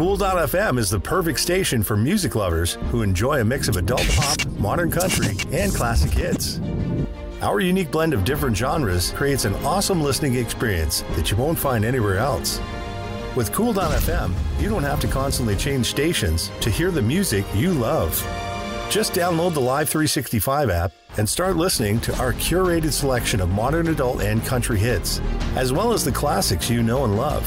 Cool.fm is the perfect station for music lovers who enjoy a mix of adult pop, modern country, and classic hits. Our unique blend of different genres creates an awesome listening experience that you won't find anywhere else. With Cool.fm, you don't have to constantly change stations to hear the music you love. Just download the Live 365 app and start listening to our curated selection of modern adult and country hits, as well as the classics you know and love.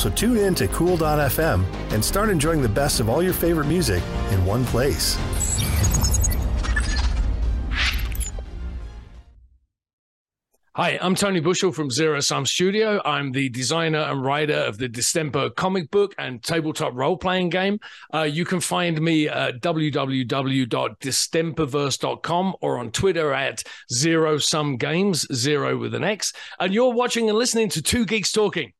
So tune in to Cool.fm and start enjoying the best of all your favorite music in one place. Hi, I'm Tony Bushell from Xero Sum Studio. I'm the designer and writer of the Distemper comic book and tabletop role playing game. Uh, you can find me at www.distemperverse.com or on Twitter at Xero Sum Games, zero with an X. And you're watching and listening to Two Geeks Talking.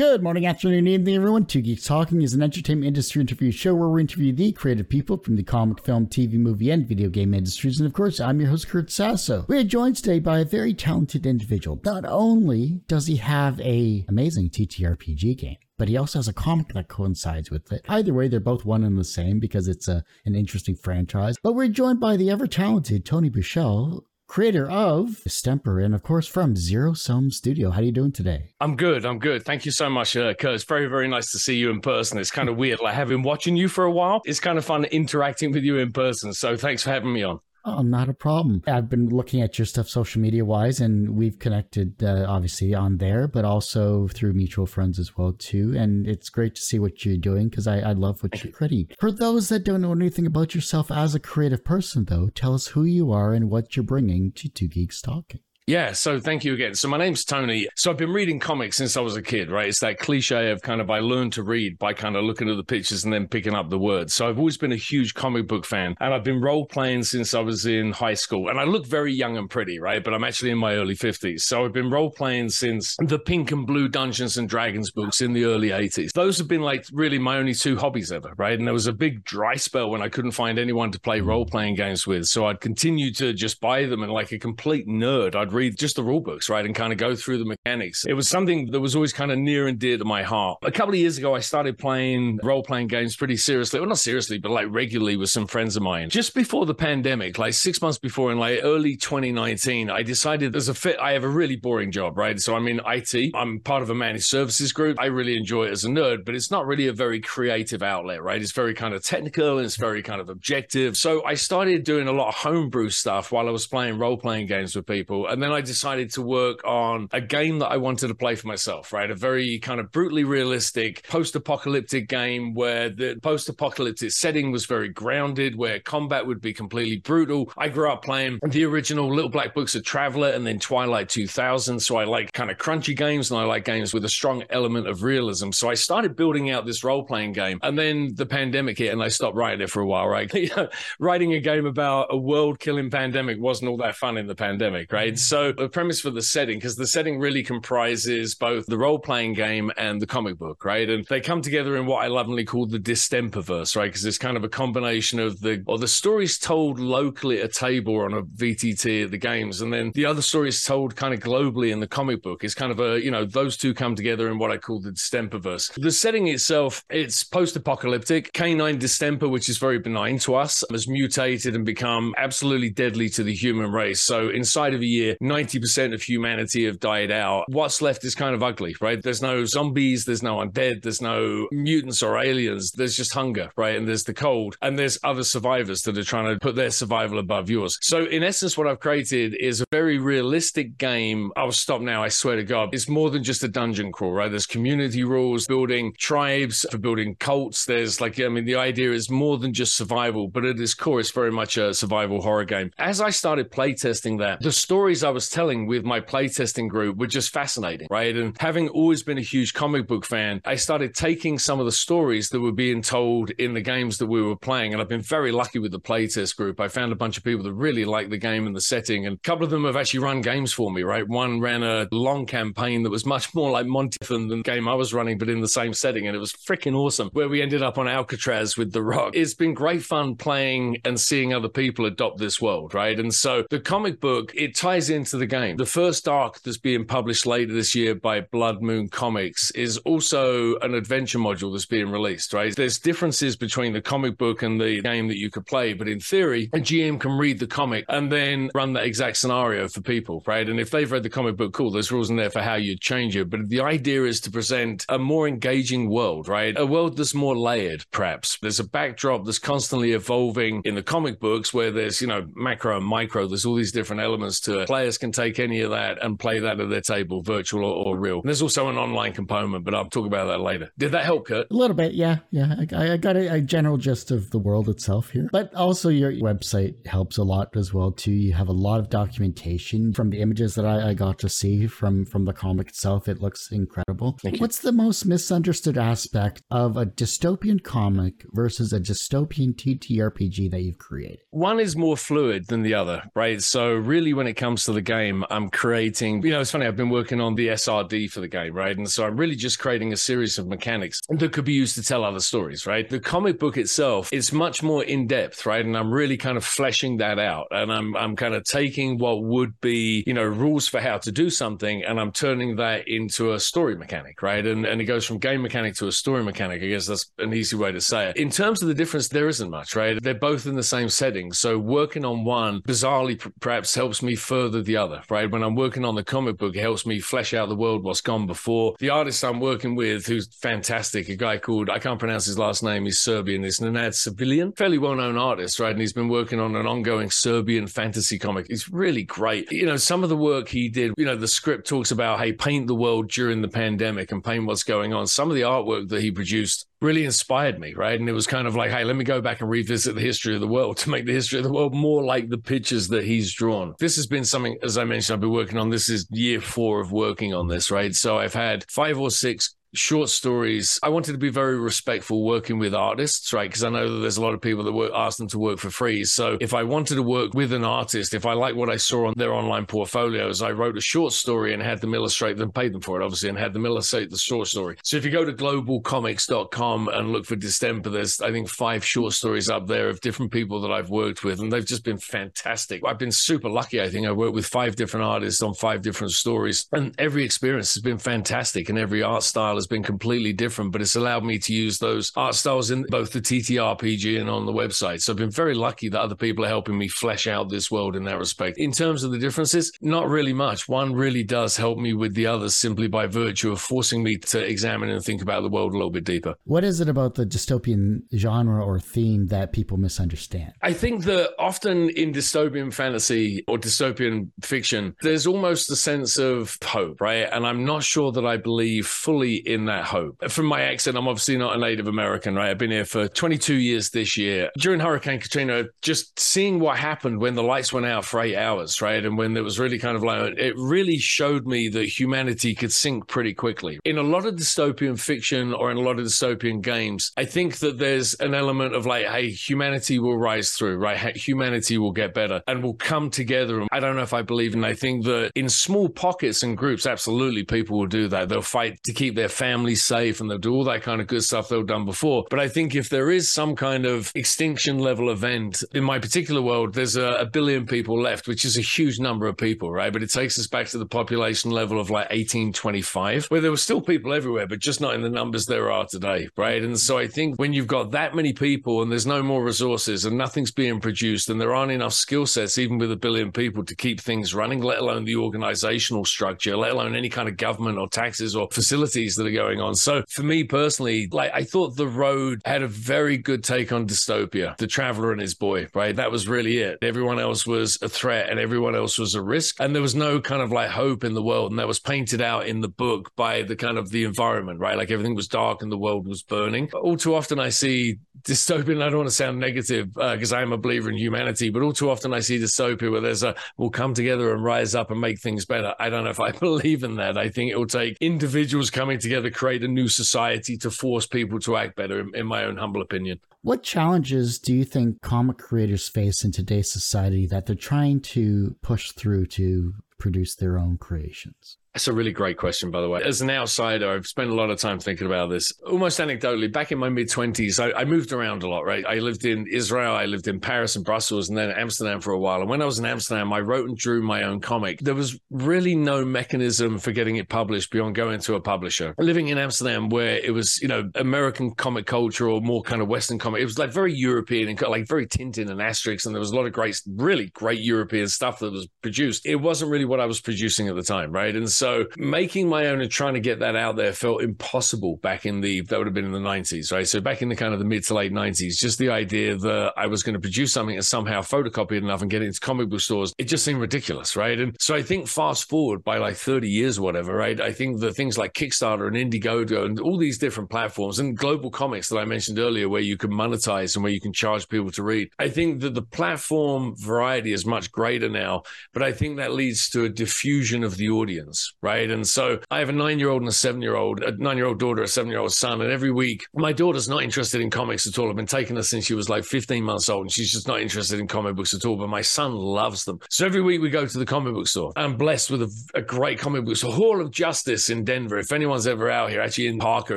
Good morning, afternoon, evening, everyone. Two Geeks Talking is an entertainment industry interview show where we interview the creative people from the comic, film, TV, movie, and video game industries. And of course, I'm your host, Kurt Sasso. We are joined today by a very talented individual. Not only does he have a amazing TTRPG game, but he also has a comic that coincides with it. Either way, they're both one and the same because it's a, an interesting franchise. But we're joined by the ever talented Tony Bushell, creator of Distemper, and of course from Xero Sum Studio. How are you doing today? I'm good. I'm good. Thank you so much, uh, Kurt. It's very, very nice to see you in person. It's kind of weird. Like, I have been watching you for a while. It's kind of fun interacting with you in person. So thanks for having me on. Oh, not a problem. I've been looking at your stuff social media wise, and we've connected uh, obviously on there, but also through mutual friends as well too. And it's great to see what you're doing because I, I love what you're creating. For those that don't know anything about yourself as a creative person, though, tell us who you are and what you're bringing to Two Geeks Talking. Yeah, so thank you again. So my name's Tony. So I've been reading comics since I was a kid, right? It's that cliche of kind of I learned to read by kind of looking at the pictures and then picking up the words. So I've always been a huge comic book fan, and I've been role playing since I was in high school. And I look very young and pretty, right? But I'm actually in my early 50s. So I've been role playing since the pink and blue Dungeons and Dragons books in the early 80s. Those have been like really my only two hobbies ever, right? And there was a big dry spell when I couldn't find anyone to play role playing games with. So I'd continue to just buy them and like a complete nerd, I'd read just the rule books right? And kind of go through the mechanics. It was something that was always kind of near and dear to my heart. A couple of years ago, I started playing role playing games pretty seriously. Well, not seriously, but like regularly with some friends of mine. Just before the pandemic, like six months before in like early 2019, I decided there's a fit. I have a really boring job, right? So I'm in IT. I'm part of a managed services group. I really enjoy it as a nerd, but it's not really a very creative outlet, right? It's very kind of technical and it's very kind of objective. So I started doing a lot of homebrew stuff while I was playing role playing games with people. And then I decided to work on a game that I wanted to play for myself, right? A very kind of brutally realistic post apocalyptic game where the post apocalyptic setting was very grounded, where combat would be completely brutal. I grew up playing the original Little Black Books of Traveller and then Twilight 2000. So I like kind of crunchy games and I like games with a strong element of realism. So I started building out this role playing game. And then the pandemic hit and I stopped writing it for a while, right? writing a game about a world killing pandemic wasn't all that fun in the pandemic, right? The premise for the setting because the setting really comprises both the role playing game and the comic book, right? And they come together in what I lovingly call the distemperverse, right? Because it's kind of a combination of the or the stories told locally at a table or on a VTT at the games, and then the other stories told kind of globally in the comic book. It's kind of a you know those two come together in what I call the distemperverse. The setting itself, it's post-apocalyptic. Canine distemper, which is very benign to us, has mutated and become absolutely deadly to the human race. So inside of a year, ninety percent of humanity have died out. What's left is kind of ugly, right? There's no zombies, there's no undead, there's no mutants or aliens. There's just hunger, right? And there's the cold, and there's other survivors that are trying to put their survival above yours. So, in essence, what I've created is a very realistic game. I'll stop now, I swear to God. It's more than just a dungeon crawl, right? There's community rules, building tribes, for building cults. There's like, I mean, the idea is more than just survival, but at its core, it's very much a survival horror game. As I started playtesting that, the stories I was telling with my playtesting group were just fascinating, right? And having always been a huge comic book fan, I started taking some of the stories that were being told in the games that we were playing. And I've been very lucky with the playtest group. I found a bunch of people that really like the game and the setting. And a couple of them have actually run games for me, right? One ran a long campaign that was much more like Monty than the game I was running, but in the same setting. And it was freaking awesome where we ended up on Alcatraz with The Rock. It's been great fun playing and seeing other people adopt this world, right? And so the comic book, it ties into the game. The first arc that's being published later this year by Blood Moon Comics is also an adventure module that's being released, right? There's differences between the comic book and the game that you could play, but in theory, a GM can read the comic and then run that exact scenario for people, right? And if they've read the comic book, cool, there's rules in there for how you change it. But the idea is to present a more engaging world, right? A world that's more layered, perhaps. There's a backdrop that's constantly evolving in the comic books where there's, you know, macro and micro. There's all these different elements to it. Players can take any of that and play that at their table, virtual or, or real. And there's also an online component, but I'll talk about that later. Did that help, Kurt? A little bit, yeah. Yeah. I, I got a, a general gist of the world itself here. But also, your website helps a lot as well, too. You have a lot of documentation from the images that I, I got to see from, from the comic itself. It looks incredible. What's the most misunderstood aspect of a dystopian comic versus a dystopian TTRPG that you've created? One is more fluid than the other, right? So, really, when it comes to the game, I'm creating, you know, it's funny, I've been working on the SRD for the game, right? And so I'm really just creating a series of mechanics that could be used to tell other stories, right? The comic book itself is much more in depth, right? And I'm really kind of fleshing that out. And I'm, I'm kind of taking what would be, you know, rules for how to do something and I'm turning that into a story mechanic, right? And, and it goes from game mechanic to a story mechanic. I guess that's an easy way to say it. In terms of the difference, there isn't much, right? They're both in the same setting. So working on one bizarrely perhaps helps me further the other, right? When I'm working on the comic book, it helps me flesh out the world, what's gone before. The artist I'm working with, who's fantastic, a guy called, I can't pronounce his last name, he's Serbian, is Nenad Civilian, fairly well known artist, right? And he's been working on an ongoing Serbian fantasy comic. He's really great. You know, some of the work he did, you know, the script talks about, hey, paint the world during the pandemic and paint what's going on. Some of the artwork that he produced really inspired me, right? And it was kind of like, hey, let me go back and revisit the history of the world to make the history of the world more like the pictures that he's drawn. This has been something, as I mentioned, I've been working on. This is year four of working on this, right? So I've had five or six short stories. I wanted to be very respectful working with artists, right? Because I know that there's a lot of people that work, ask them to work for free. So if I wanted to work with an artist, if I like what I saw on their online portfolios, I wrote a short story and had them illustrate them, paid them for it, obviously, and had them illustrate the short story. So if you go to globalcomix.com and look for Distemper, there's, I think, five short stories up there of different people that I've worked with, and they've just been fantastic. I've been super lucky. I think I worked with five different artists on five different stories, and every experience has been fantastic, and every art style has been completely different, but it's allowed me to use those art styles in both the TTRPG and on the website. So I've been very lucky that other people are helping me flesh out this world in that respect. In terms of the differences, not really much. One really does help me with the others simply by virtue of forcing me to examine and think about the world a little bit deeper. What is it about the dystopian genre or theme that people misunderstand? I think that often in dystopian fantasy or dystopian fiction, there's almost a sense of hope, right? And I'm not sure that I believe fully in that hope. From my accent, I'm obviously not a Native American, right? I've been here for 22 years this year. During Hurricane Katrina, just seeing what happened when the lights went out for eight hours, right? And when it was really kind of like, it really showed me that humanity could sink pretty quickly. In a lot of dystopian fiction or in a lot of dystopian games, I think that there's an element of like, hey, humanity will rise through, right? Humanity will get better and will come together. I don't know if I believe in, I think that in small pockets and groups, absolutely people will do that. They'll fight to keep their family safe and they'll do all that kind of good stuff they've done before. But I think if there is some kind of extinction level event in my particular world, there's a, a billion people left, which is a huge number of people, right? But it takes us back to the population level of like 1825, where there were still people everywhere, but just not in the numbers there are today, right? And so I think when you've got that many people and there's no more resources and nothing's being produced and there aren't enough skill sets, even with a billion people, to keep things running, let alone the organizational structure, let alone any kind of government or taxes or facilities that are going on. So for me personally, like I thought The Road had a very good take on dystopia, The Traveler and His Boy, right? That was really it. Everyone else was a threat and everyone else was a risk. And there was no kind of like hope in the world. And that was painted out in the book by the kind of the environment, right? Like everything was dark and the world was burning. But all too often I see dystopian. I don't want to sound negative because uh, I am a believer in humanity, but all too often I see dystopia where there's a we'll come together and rise up and make things better. I don't know if I believe in that. I think it will take individuals coming together, create a new society to force people to act better, in, in my own humble opinion. What challenges do you think comic creators face in today's society that they're trying to push through to produce their own creations? That's a really great question, by the way. As an outsider, I've spent a lot of time thinking about this. Almost anecdotally, back in my mid 20s, I, I, moved around a lot, right? I lived in Israel, I lived in Paris and Brussels, and then Amsterdam for a while. And when I was in Amsterdam, I wrote and drew my own comic. There was really no mechanism for getting it published beyond going to a publisher. Living in Amsterdam, where it was, you know, American comic culture or more kind of Western comic, it was like very European and like very Tintin and Asterix. And there was a lot of great, really great European stuff that was produced. It wasn't really what I was producing at the time, right? And so making my own and trying to get that out there felt impossible back in the that would have been in the 90s, right? So back in the kind of the mid to late 90s, just the idea that I was going to produce something and somehow photocopy it enough and get it into comic book stores, it just seemed ridiculous, right? And so I think fast forward by like 30 years or whatever, right? I think the things like Kickstarter and Indiegogo and all these different platforms and global comics that I mentioned earlier, where you can monetize and where you can charge people to read. I think that the platform variety is much greater now, but I think that leads to a diffusion of the audience, right? And so I have a nine year old and a seven year old, a nine year old daughter, a seven year old son. And every week, my daughter's not interested in comics at all. I've been taking her since she was like 15 months old, and she's just not interested in comic books at all. But my son loves them. So every week we go to the comic book store. I'm blessed with a, a great comic book store, Hall of Justice in Denver. If anyone's ever out here, actually in Parker,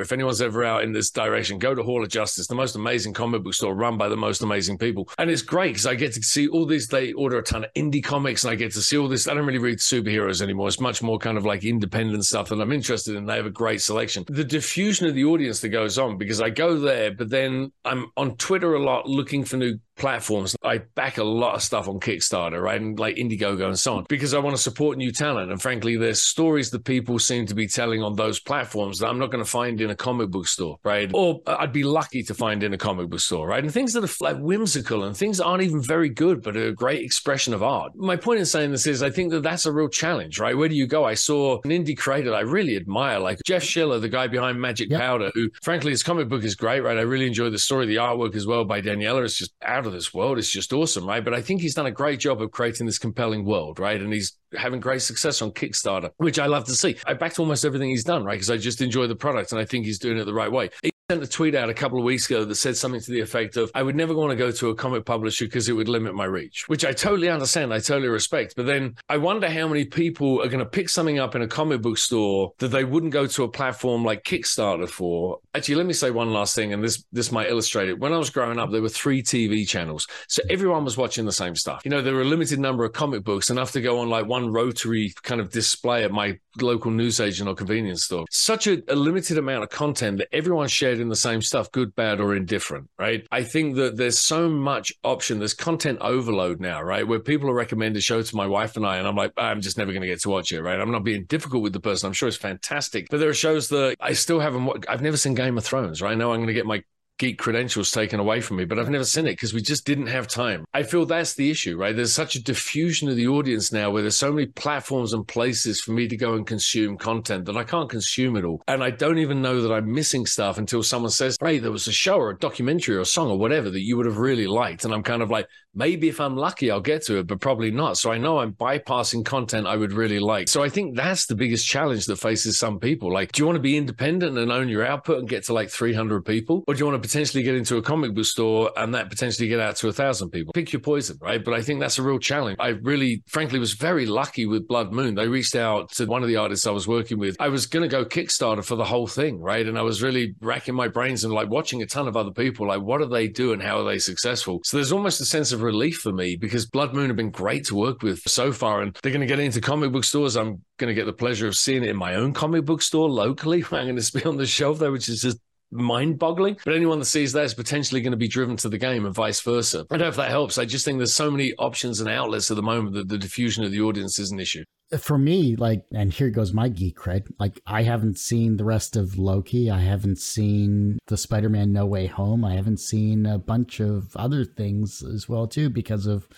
if anyone's ever out in this direction, go to Hall of Justice, the most amazing comic book store run by the most amazing people. And it's great because I get to see all these, they order a ton of indie comics and I get to see all this. I don't really read superheroes anymore. It's much more kind of like independent stuff that I'm interested in. They have a great selection. The diffusion of the audience that goes on because I go there, but then I'm on Twitter a lot looking for new platforms. I back a lot of stuff on Kickstarter, right? And like Indiegogo and so on, because I want to support new talent. And frankly, there's stories that people seem to be telling on those platforms that I'm not going to find in a comic book store, right? Or I'd be lucky to find in a comic book store, right? And things that are like whimsical and things that aren't even very good, but are a great expression of art. My point in saying this is I think that that's a real challenge, right? Where do you go? I saw an indie creator I really admire, like Jeff Schiller, the guy behind Magic yep. Powder, who frankly, his comic book is great, right? I really enjoy the story, the artwork as well by Daniela. It's just out out of this world. It's just awesome, right? But I think he's done a great job of creating this compelling world, right? And he's having great success on Kickstarter, which I love to see. I backed almost everything he's done, right? Because I just enjoy the product and I think he's doing it the right way sent a tweet out a couple of weeks ago that said something to the effect of, I would never want to go to a comic publisher because it would limit my reach, which I totally understand. I totally respect. But then I wonder how many people are going to pick something up in a comic book store that they wouldn't go to a platform like Kickstarter for. Actually, let me say one last thing, and this this might illustrate it. When I was growing up, there were three TV channels. So everyone was watching the same stuff. You know, there were a limited number of comic books, enough to go on like one rotary kind of display at my local newsagent or convenience store. Such a, a limited amount of content that everyone shared in the same stuff, good, bad, or indifferent, right? I think that there's so much option. There's content overload now, right? Where people are recommending a show to my wife and I, and I'm like, I'm just never going to get to watch it, right? I'm not being difficult with the person. I'm sure it's fantastic. But there are shows that I still haven't, I've never seen Game of Thrones, right? I know I'm going to get my geek credentials taken away from me, but I've never seen it because we just didn't have time. I feel that's the issue, right? There's such a diffusion of the audience now where there's so many platforms and places for me to go and consume content that I can't consume it all. And I don't even know that I'm missing stuff until someone says, Hey, there was a show or a documentary or a song or whatever that you would have really liked. And I'm kind of like, maybe if I'm lucky, I'll get to it, but probably not. So I know I'm bypassing content I would really like. So I think that's the biggest challenge that faces some people. Like, do you want to be independent and own your output and get to like 300 people? Or do you want to potentially get into a comic book store and that potentially get out to a thousand people. Pick your poison, right? But I think that's a real challenge. I really, frankly, was very lucky with Blood Moon. They reached out to one of the artists I was working with. I was going to go Kickstarter for the whole thing, right? And I was really racking my brains and like watching a ton of other people, like, what do they do and how are they successful? So there's almost a sense of relief for me because Blood Moon have been great to work with so far. And they're going to get into comic book stores. I'm going to get the pleasure of seeing it in my own comic book store locally. I'm going to be on the shelf there, which is just mind boggling. But anyone that sees that is potentially going to be driven to the game and vice versa. I don't know if that helps. I just think there's so many options and outlets at the moment that the diffusion of the audience is an issue. For me, like, and here goes my geek cred. Like, I haven't seen the rest of Loki. I haven't seen the Spider Man No Way Home. I haven't seen a bunch of other things as well, too, because of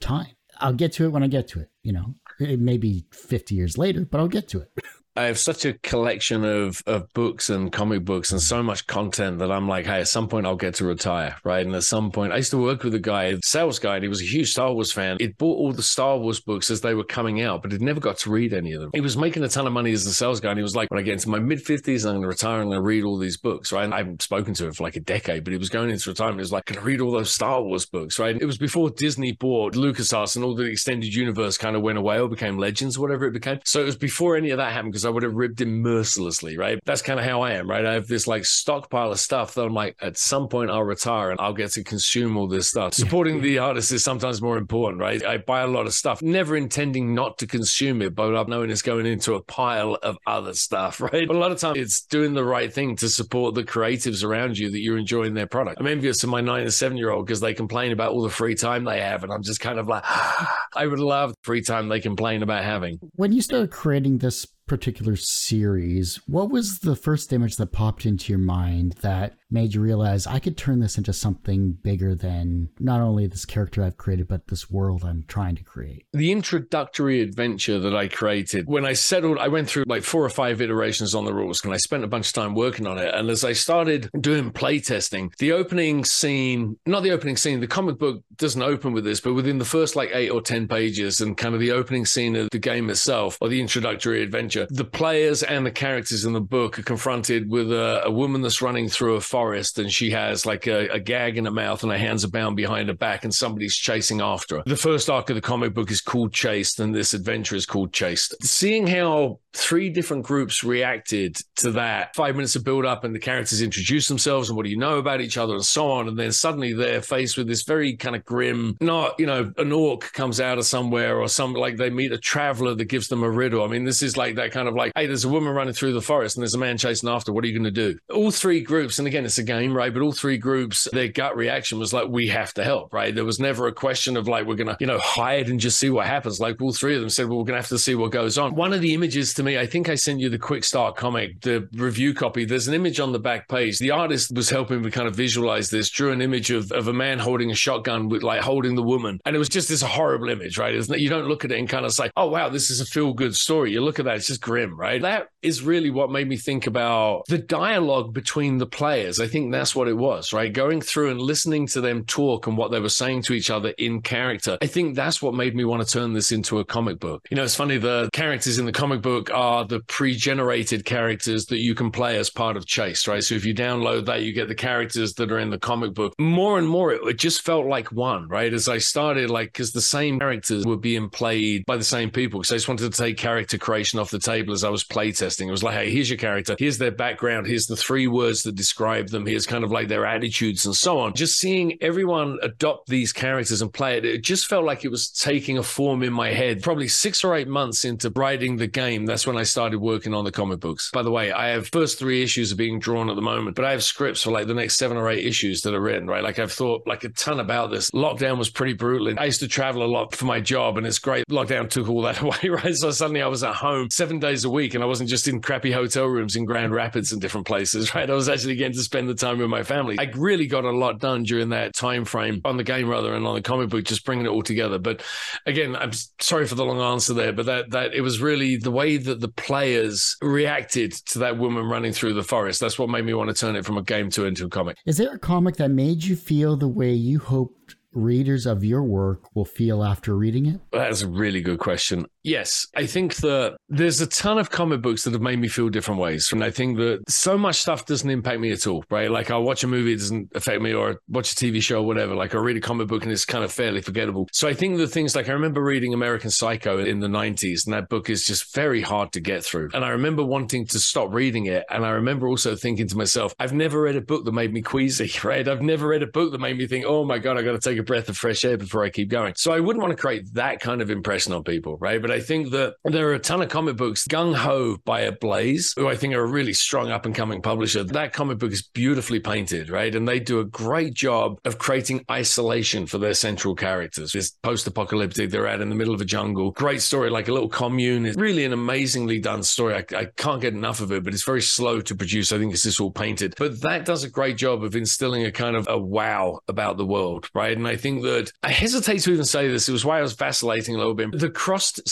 time. I'll get to it when I get to it, you know. It may be 50 years later, but I'll get to it. I have such a collection of of books and comic books and so much content that I'm like, hey, at some point I'll get to retire, right? And at some point, I used to work with a guy, a sales guy, and he was a huge Star Wars fan. He'd bought all the Star Wars books as they were coming out, but he'd never got to read any of them. He was making a ton of money as a sales guy, and he was like, when I get into my mid fifties, I'm going to retire. and I'm going to read all these books, right? And I haven't spoken to him for like a decade, but he was going into retirement. He was like, can I read all those Star Wars books, right? It was before Disney bought LucasArts and all the extended universe kind of went away or became Legends, whatever it became. So it was before any of that happened because I would have ripped him mercilessly, right? That's kind of how I am, right? I have this like stockpile of stuff that I'm like, at some point I'll retire and I'll get to consume all this stuff. Supporting the artist is sometimes more important, right? I buy a lot of stuff, never intending not to consume it, but I'm knowing it's going into a pile of other stuff, right? But a lot of times it's doing the right thing to support the creatives around you that you're enjoying their product. I'm envious of my nine and seven year old because they complain about all the free time they have. And I'm just kind of like, I would love free time they complain about having. When you started creating this particular series, what was the first image that popped into your mind that made you realize I could turn this into something bigger than not only this character I've created, but this world I'm trying to create? The introductory adventure that I created, when I settled, I went through like four or five iterations on the rules and I spent a bunch of time working on it. And as I started doing playtesting, the opening scene, not the opening scene, the comic book doesn't open with this, but within the first like eight or 10 pages and kind of the opening scene of the game itself or the introductory adventure, the players and the characters in the book are confronted with a, a woman that's running through a forest and she has like a, a, gag in her mouth and her hands are bound behind her back and somebody's chasing after her. The first arc of the comic book is called Chased and this adventure is called Chased. Seeing how three different groups reacted to that, five minutes of build up and the characters introduce themselves and what do you know about each other and so on. And then suddenly they're faced with this very kind of grim, not, you know, an orc comes out of somewhere or some like they meet a traveler that gives them a riddle. I mean, this is like that kind of like, hey, there's a woman running through the forest and there's a man chasing after. What are you going to do? All three groups, and again, it's a game, right? But all three groups, their gut reaction was like, we have to help, right? There was never a question of like, we're going to, you know, hide and just see what happens. Like all three of them said, well, we're going to have to see what goes on. One of the images to me, I think I sent you the quick start comic, the review copy. There's an image on the back page. The artist was helping me kind of visualize this, drew an image of, of a man holding a shotgun with like holding the woman. And it was just this horrible image, right? You don't look at it and kind of say, oh, wow, this is a feel good story. You look at that, it's just grim, right? That is really what made me think about the dialogue between the players. I think that's what it was, right? Going through and listening to them talk and what they were saying to each other in character. I think that's what made me want to turn this into a comic book. You know, it's funny, the characters in the comic book are the pre generated characters that you can play as part of Chase, right? So if you download that, you get the characters that are in the comic book. More and more, it, it just felt like one, right? As I started, like, because the same characters were being played by the same people. Because I just wanted to take character creation off the table as I was playtesting. It was like, hey, here's your character, here's their background, here's the three words that describe them, here's kind of like their attitudes and so on. Just seeing everyone adopt these characters and play it, it just felt like it was taking a form in my head. Probably six or eight months into writing the game, that's when I started working on the comic books. By the way, I have first three issues are being drawn at the moment, but I have scripts for like the next seven or eight issues that are written, right? Like I've thought like a ton about this. Lockdown was pretty brutal. I used to travel a lot for my job and it's great. Lockdown took all that away, right? So suddenly I was at home seven days a week and I wasn't just in crappy hotel rooms in Grand Rapids and different places, right? I was actually getting to spend the time with my family. I really got a lot done during that time frame on the game rather and on the comic book, just bringing it all together. But again, I'm sorry for the long answer there, but that that it was really the way that the players reacted to that woman running through the forest. That's what made me want to turn it from a game to into a comic. Is there a comic that made you feel the way you hoped readers of your work will feel after reading it? That's a really good question. Yes, I think that there's a ton of comic books that have made me feel different ways. And I think that so much stuff doesn't impact me at all, right? Like I'll watch a movie, it doesn't affect me, or watch a TV show, or whatever. Like I read a comic book and it's kind of fairly forgettable. So I think the things like I remember reading American Psycho in the 90s, and that book is just very hard to get through. And I remember wanting to stop reading it. And I remember also thinking to myself, I've never read a book that made me queasy, right? I've never read a book that made me think, oh my God, I got to take a breath of fresh air before I keep going. So I wouldn't want to create that kind of impression on people, right? But I think that there are a ton of comic books. Gung Ho by Ablaze, who I think are a really strong up and coming publisher. That comic book is beautifully painted, right? And they do a great job of creating isolation for their central characters. It's post apocalyptic. They're out in the middle of a jungle. Great story, like a little commune. It's really an amazingly done story. I, I can't get enough of it, but it's very slow to produce. I think it's just all painted. But that does a great job of instilling a kind of a wow about the world, right? And I think that I hesitate to even say this. It was why I was vacillating a little bit. The Crossed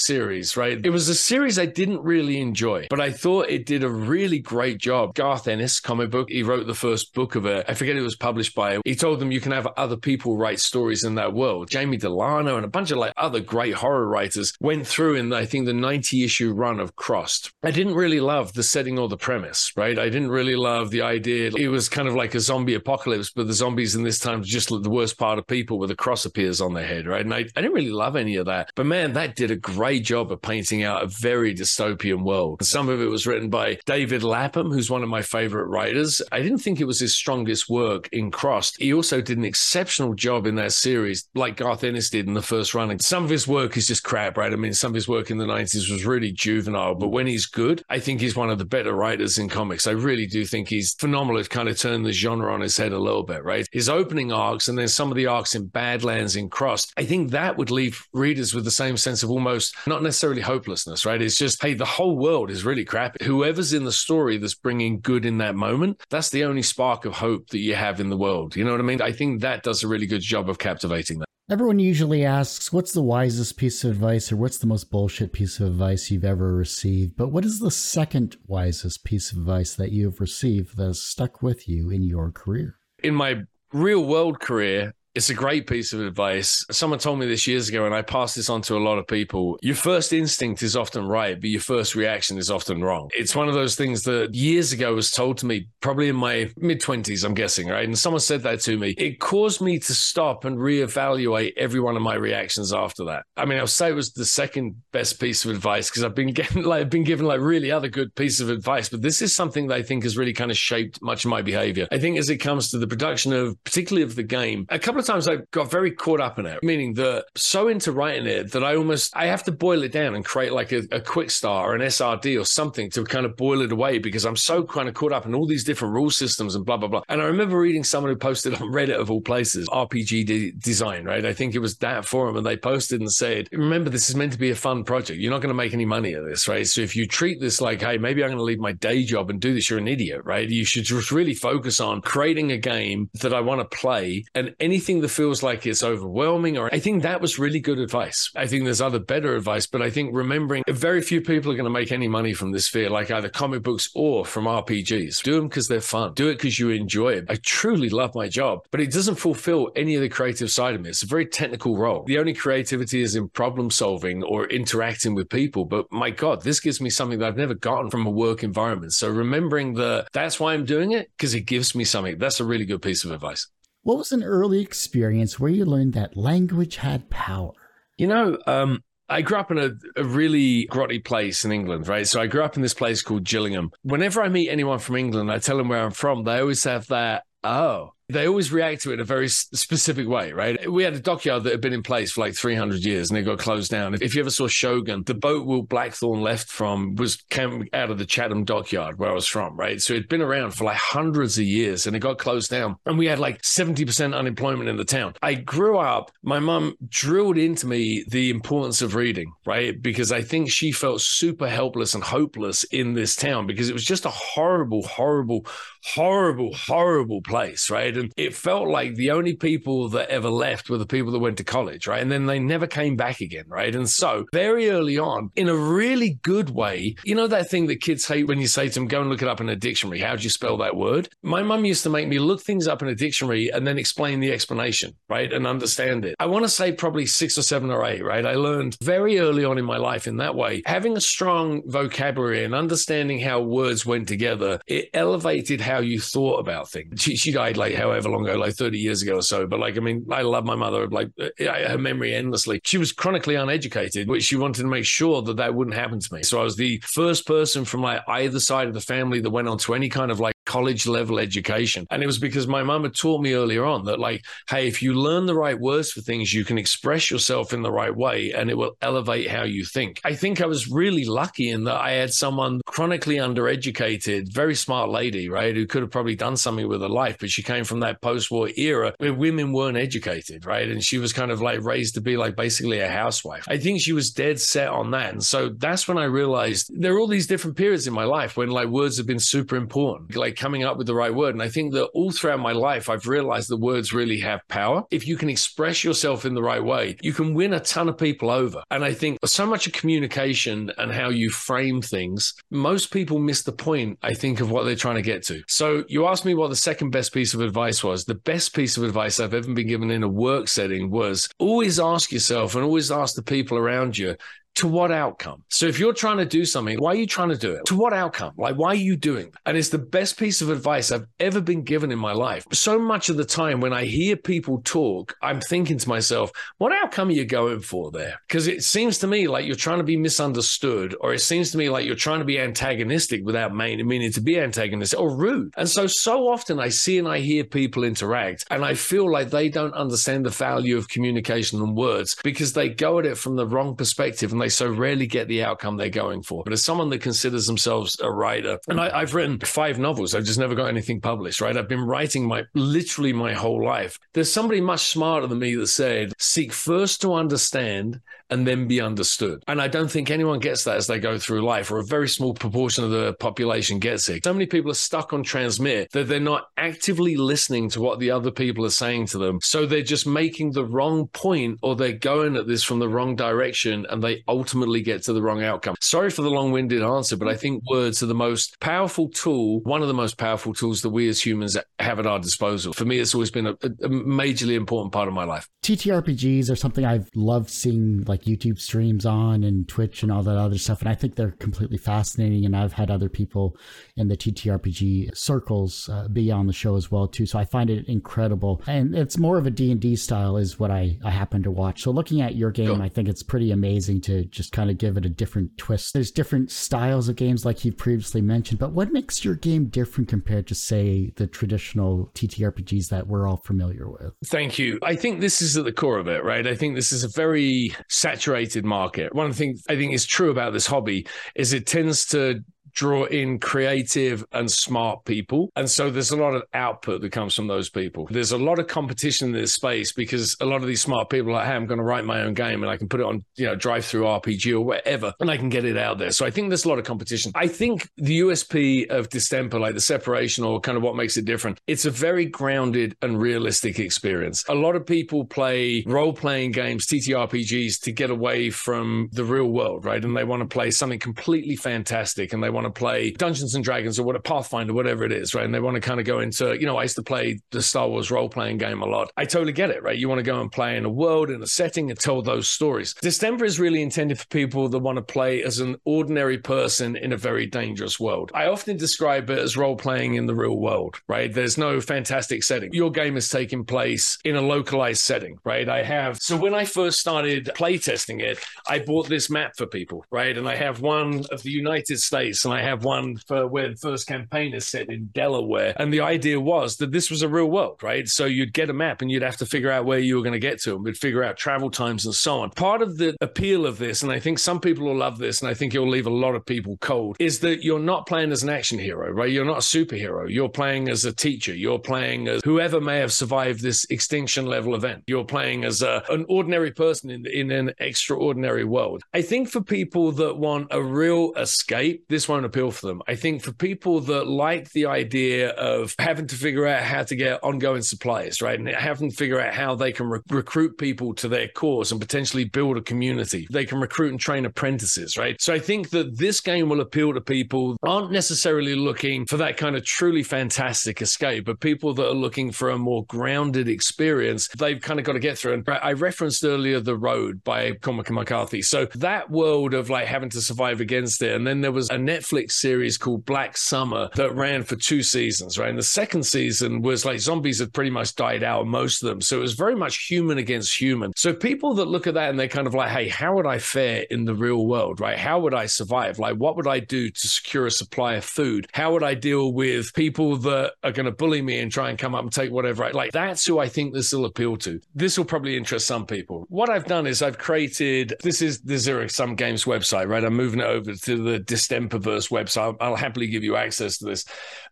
right? It was a series I didn't really enjoy, but I thought it did a really great job. Garth Ennis, comic book, he wrote the first book of it. I forget it was published by. He told them you can have other people write stories in that world. Jamie Delano and a bunch of like other great horror writers went through in I think the 90 issue run of Crossed. I didn't really love the setting or the premise, right? I didn't really love the idea. It was kind of like a zombie apocalypse, but the zombies in this time just the worst part of people with a cross appears on their head, right? And I, I didn't really love any of that. But man, that did a great job of painting out a very dystopian world. Some of it was written by David Lapham, who's one of my favorite writers. I didn't think it was his strongest work in Crossed. He also did an exceptional job in that series, like Garth Ennis did in the first run. And some of his work is just crap, right? I mean, some of his work in the 90s was really juvenile, but when he's good, I think he's one of the better writers in comics. I really do think he's phenomenal at kind of turning the genre on his head a little bit, right? His opening arcs and then some of the arcs in Badlands in Crossed, I think that would leave readers with the same sense of almost not necessarily hopelessness, right? It's just, hey, the whole world is really crap. Whoever's in the story that's bringing good in that moment, that's the only spark of hope that you have in the world. You know what I mean? I think that does a really good job of captivating that. Everyone usually asks, what's the wisest piece of advice or what's the most bullshit piece of advice you've ever received? But what is the second wisest piece of advice that you have received that has stuck with you in your career? In my real world career, it's a great piece of advice. Someone told me this years ago, and I pass this on to a lot of people. Your first instinct is often right, but your first reaction is often wrong. It's one of those things that years ago was told to me, probably in my mid 20s, I'm guessing, right? And someone said that to me. It caused me to stop and reevaluate every one of my reactions after that. I mean, I'll say it was the second best piece of advice because I've been getting like, been given like really other good pieces of advice, but this is something that I think has really kind of shaped much of my behavior. I think as it comes to the production of, particularly of the game, a couple of times I got very caught up in it, meaning that so into writing it that I almost I have to boil it down and create like a, a quick start or an SRD or something to kind of boil it away because I'm so kind of caught up in all these different rule systems and blah blah blah. And I remember reading someone who posted on Reddit of all places RPG de- design, right? I think it was that forum, and they posted and said, "Remember, this is meant to be a fun project. You're not going to make any money at this, right? So if you treat this like, hey, maybe I'm going to leave my day job and do this, you're an idiot, right? You should just really focus on creating a game that I want to play, and anything that feels like it's overwhelming or I think that was really good advice. I think there's other better advice, but I think remembering very few people are going to make any money from this sphere, like either comic books or from RPGs. Do them because they're fun. Do it because you enjoy it. I truly love my job, but it doesn't fulfill any of the creative side of me. It's a very technical role. The only creativity is in problem solving or interacting with people. But my God, this gives me something that I've never gotten from a work environment. So remembering that that's why I'm doing it because it gives me something. That's a really good piece of advice. What was an early experience where you learned that language had power? You know, um, I grew up in a, a, really grotty place in England, right? So I grew up in this place called Gillingham. Whenever I meet anyone from England, I tell them where I'm from. They always have that, oh, they always react to it in a very specific way, right? We had a dockyard that had been in place for like 300 years and it got closed down. If you ever saw Shogun, the boat Will Blackthorne left from was came out of the Chatham dockyard where I was from, right? So it'd been around for like hundreds of years and it got closed down. And we had like 70% unemployment in the town. I grew up, my mum drilled into me the importance of reading, right? Because I think she felt super helpless and hopeless in this town because it was just a horrible, horrible, horrible, horrible place, right? And it felt like the only people that ever left were the people that went to college, right? And then they never came back again, right? And so very early on, in a really good way, you know that thing that kids hate when you say to them, go and look it up in a dictionary. How do you spell that word? My mum used to make me look things up in a dictionary and then explain the explanation, right? And understand it. I want to say probably six or seven or eight, right? I learned very early on in my life in that way. Having a strong vocabulary and understanding how words went together, it elevated how you thought about things. She, she died like however long ago, like 30 years ago or so. But like, I mean, I love my mother, like uh, her memory endlessly. She was chronically uneducated, which she wanted to make sure that that wouldn't happen to me. So I was the first person from like either side of the family that went on to any kind of like college level education. And it was because my mom had taught me earlier on that, like, hey, if you learn the right words for things, you can express yourself in the right way and it will elevate how you think. I think I was really lucky in that I had someone chronically undereducated, very smart lady, right, who could have probably done something with her life, but she came from that post war era where women weren't educated, right? And she was kind of like raised to be like basically a housewife. I think she was dead set on that. And so that's when I realized there are all these different periods in my life when like words have been super important. Like, coming up with the right word. And I think that all throughout my life, I've realized the words really have power. If you can express yourself in the right way, you can win a ton of people over. And I think so much of communication and how you frame things, most people miss the point, I think, of what they're trying to get to. So you asked me what the second best piece of advice was. The best piece of advice I've ever been given in a work setting was always ask yourself and always ask the people around you to what outcome? So if you're trying to do something, why are you trying to do it? To what outcome? Like, why are you doing? It? And it's the best piece of advice I've ever been given in my life. So much of the time when I hear people talk, I'm thinking to myself, what outcome are you going for there? Because it seems to me like you're trying to be misunderstood, or it seems to me like you're trying to be antagonistic without meaning to be antagonistic or rude. And so, so often I see and I hear people interact, and I feel like they don't understand the value of communication and words because they go at it from the wrong perspective. They so rarely get the outcome they're going for. But as someone that considers themselves a writer, and I, have written five novels, I've just never got anything published, right? I've been writing my literally my whole life. There's somebody much smarter than me that said, seek first to understand and then be understood. And I don't think anyone gets that as they go through life, or a very small proportion of the population gets it. So many people are stuck on transmit that they're not actively listening to what the other people are saying to them. So they're just making the wrong point or they're going at this from the wrong direction and they ultimately get to the wrong outcome. Sorry for the long winded answer, but I think words are the most powerful tool, one of the most powerful tools that we as humans have at our disposal. For me, it's always been a, a majorly important part of my life. TTRPGs are something I've loved seeing like YouTube streams on and Twitch and all that other stuff. And I think they're completely fascinating. And I've had other people in the TTRPG circles uh, be on the show as well too. So I find it incredible. And it's more of a D&D style is what I, I happen to watch. So looking at your game, I think it's pretty amazing to just kind of give it a different twist. There's different styles of games like you previously mentioned, but what makes your game different compared to say the traditional TTRPGs that we're all familiar with? Thank you. I think this is at the core of it, right? I think this is a very saturated market. One of the things I think is true about this hobby is it tends to draw in creative and smart people. And so there's a lot of output that comes from those people. There's a lot of competition in this space because a lot of these smart people are like, hey, I'm going to write my own game and I can put it on, you know, DriveThruRPG or whatever, and I can get it out there. So I think there's a lot of competition. I think the USP of Distemper, like the separation or kind of what makes it different, it's a very grounded and realistic experience. A lot of people play role playing games, TTRPGs, to get away from the real world, right? And they want to play something completely fantastic and they want want to play Dungeons and Dragons or what a Pathfinder, whatever it is, right? And they want to kind of go into, you know, I used to play the Star Wars role playing game a lot. I totally get it, right? You want to go and play in a world, in a setting, and tell those stories. Distemper is really intended for people that want to play as an ordinary person in a very dangerous world. I often describe it as role playing in the real world, right? There's no fantastic setting. Your game is taking place in a localized setting, right? I have, so when I first started playtesting it, I bought this map for people, right? And I have one of the United States and I have one for where the first campaign is set in Delaware. And the idea was that this was a real world, right? So you'd get a map and you'd have to figure out where you were going to get to and we'd figure out travel times and so on. Part of the appeal of this, and I think some people will love this, and I think it'll leave a lot of people cold, is that you're not playing as an action hero, right? You're not a superhero. You're playing as a teacher. You're playing as whoever may have survived this extinction level event. You're playing as a, an ordinary person in, in an extraordinary world. I think for people that want a real escape, this appeal for them. I think for people that like the idea of having to figure out how to get ongoing supplies, right, and having to figure out how they can re- recruit people to their cause and potentially build a community, they can recruit and train apprentices, right? So I think that this game will appeal to people aren't necessarily looking for that kind of truly fantastic escape, but people that are looking for a more grounded experience. They've kind of got to get through. And I referenced earlier The Road by Cormac McCarthy. So that world of like having to survive against it, and then there was a Netflix series called Black Summer that ran for two seasons, right? And the second season was like zombies had pretty much died out, most of them. So it was very much human against human. So people that look at that and they're kind of like, hey, how would I fare in the real world, right? How would I survive? Like, what would I do to secure a supply of food? How would I deal with people that are going to bully me and try and come up and take whatever I like? That's who I think this will appeal to. This will probably interest some people. What I've done is I've created this is the Xero Sum Games website, right? I'm moving it over to the Distemperverse first website. I'll, I'll happily give you access to this.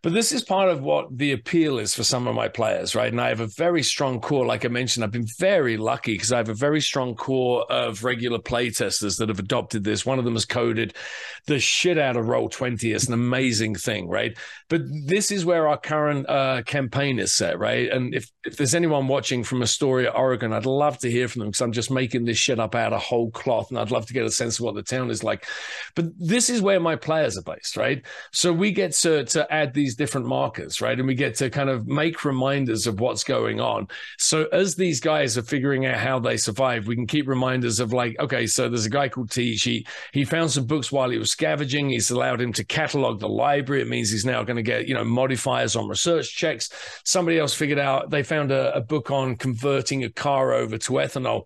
But this is part of what the appeal is for some of my players, right? And I have a very strong core. Like I mentioned, I've been very lucky because I have a very strong core of regular playtesters that have adopted this. One of them has coded the shit out of Roll20. It's an amazing thing, right? But this is where our current uh, campaign is set, right? And if, if there's anyone watching from Astoria, Oregon, I'd love to hear from them because I'm just making this shit up out of whole cloth and I'd love to get a sense of what the town is like. But this is where my players are based, right? So we get to, to add these different markers, right? And we get to kind of make reminders of what's going on. So as these guys are figuring out how they survive, we can keep reminders of like, okay, so there's a guy called Teach. He, he found some books while he was scavenging. He's allowed him to catalog the library. It means he's now going to get, you know, modifiers on research checks. Somebody else figured out they found a, a book on converting a car over to ethanol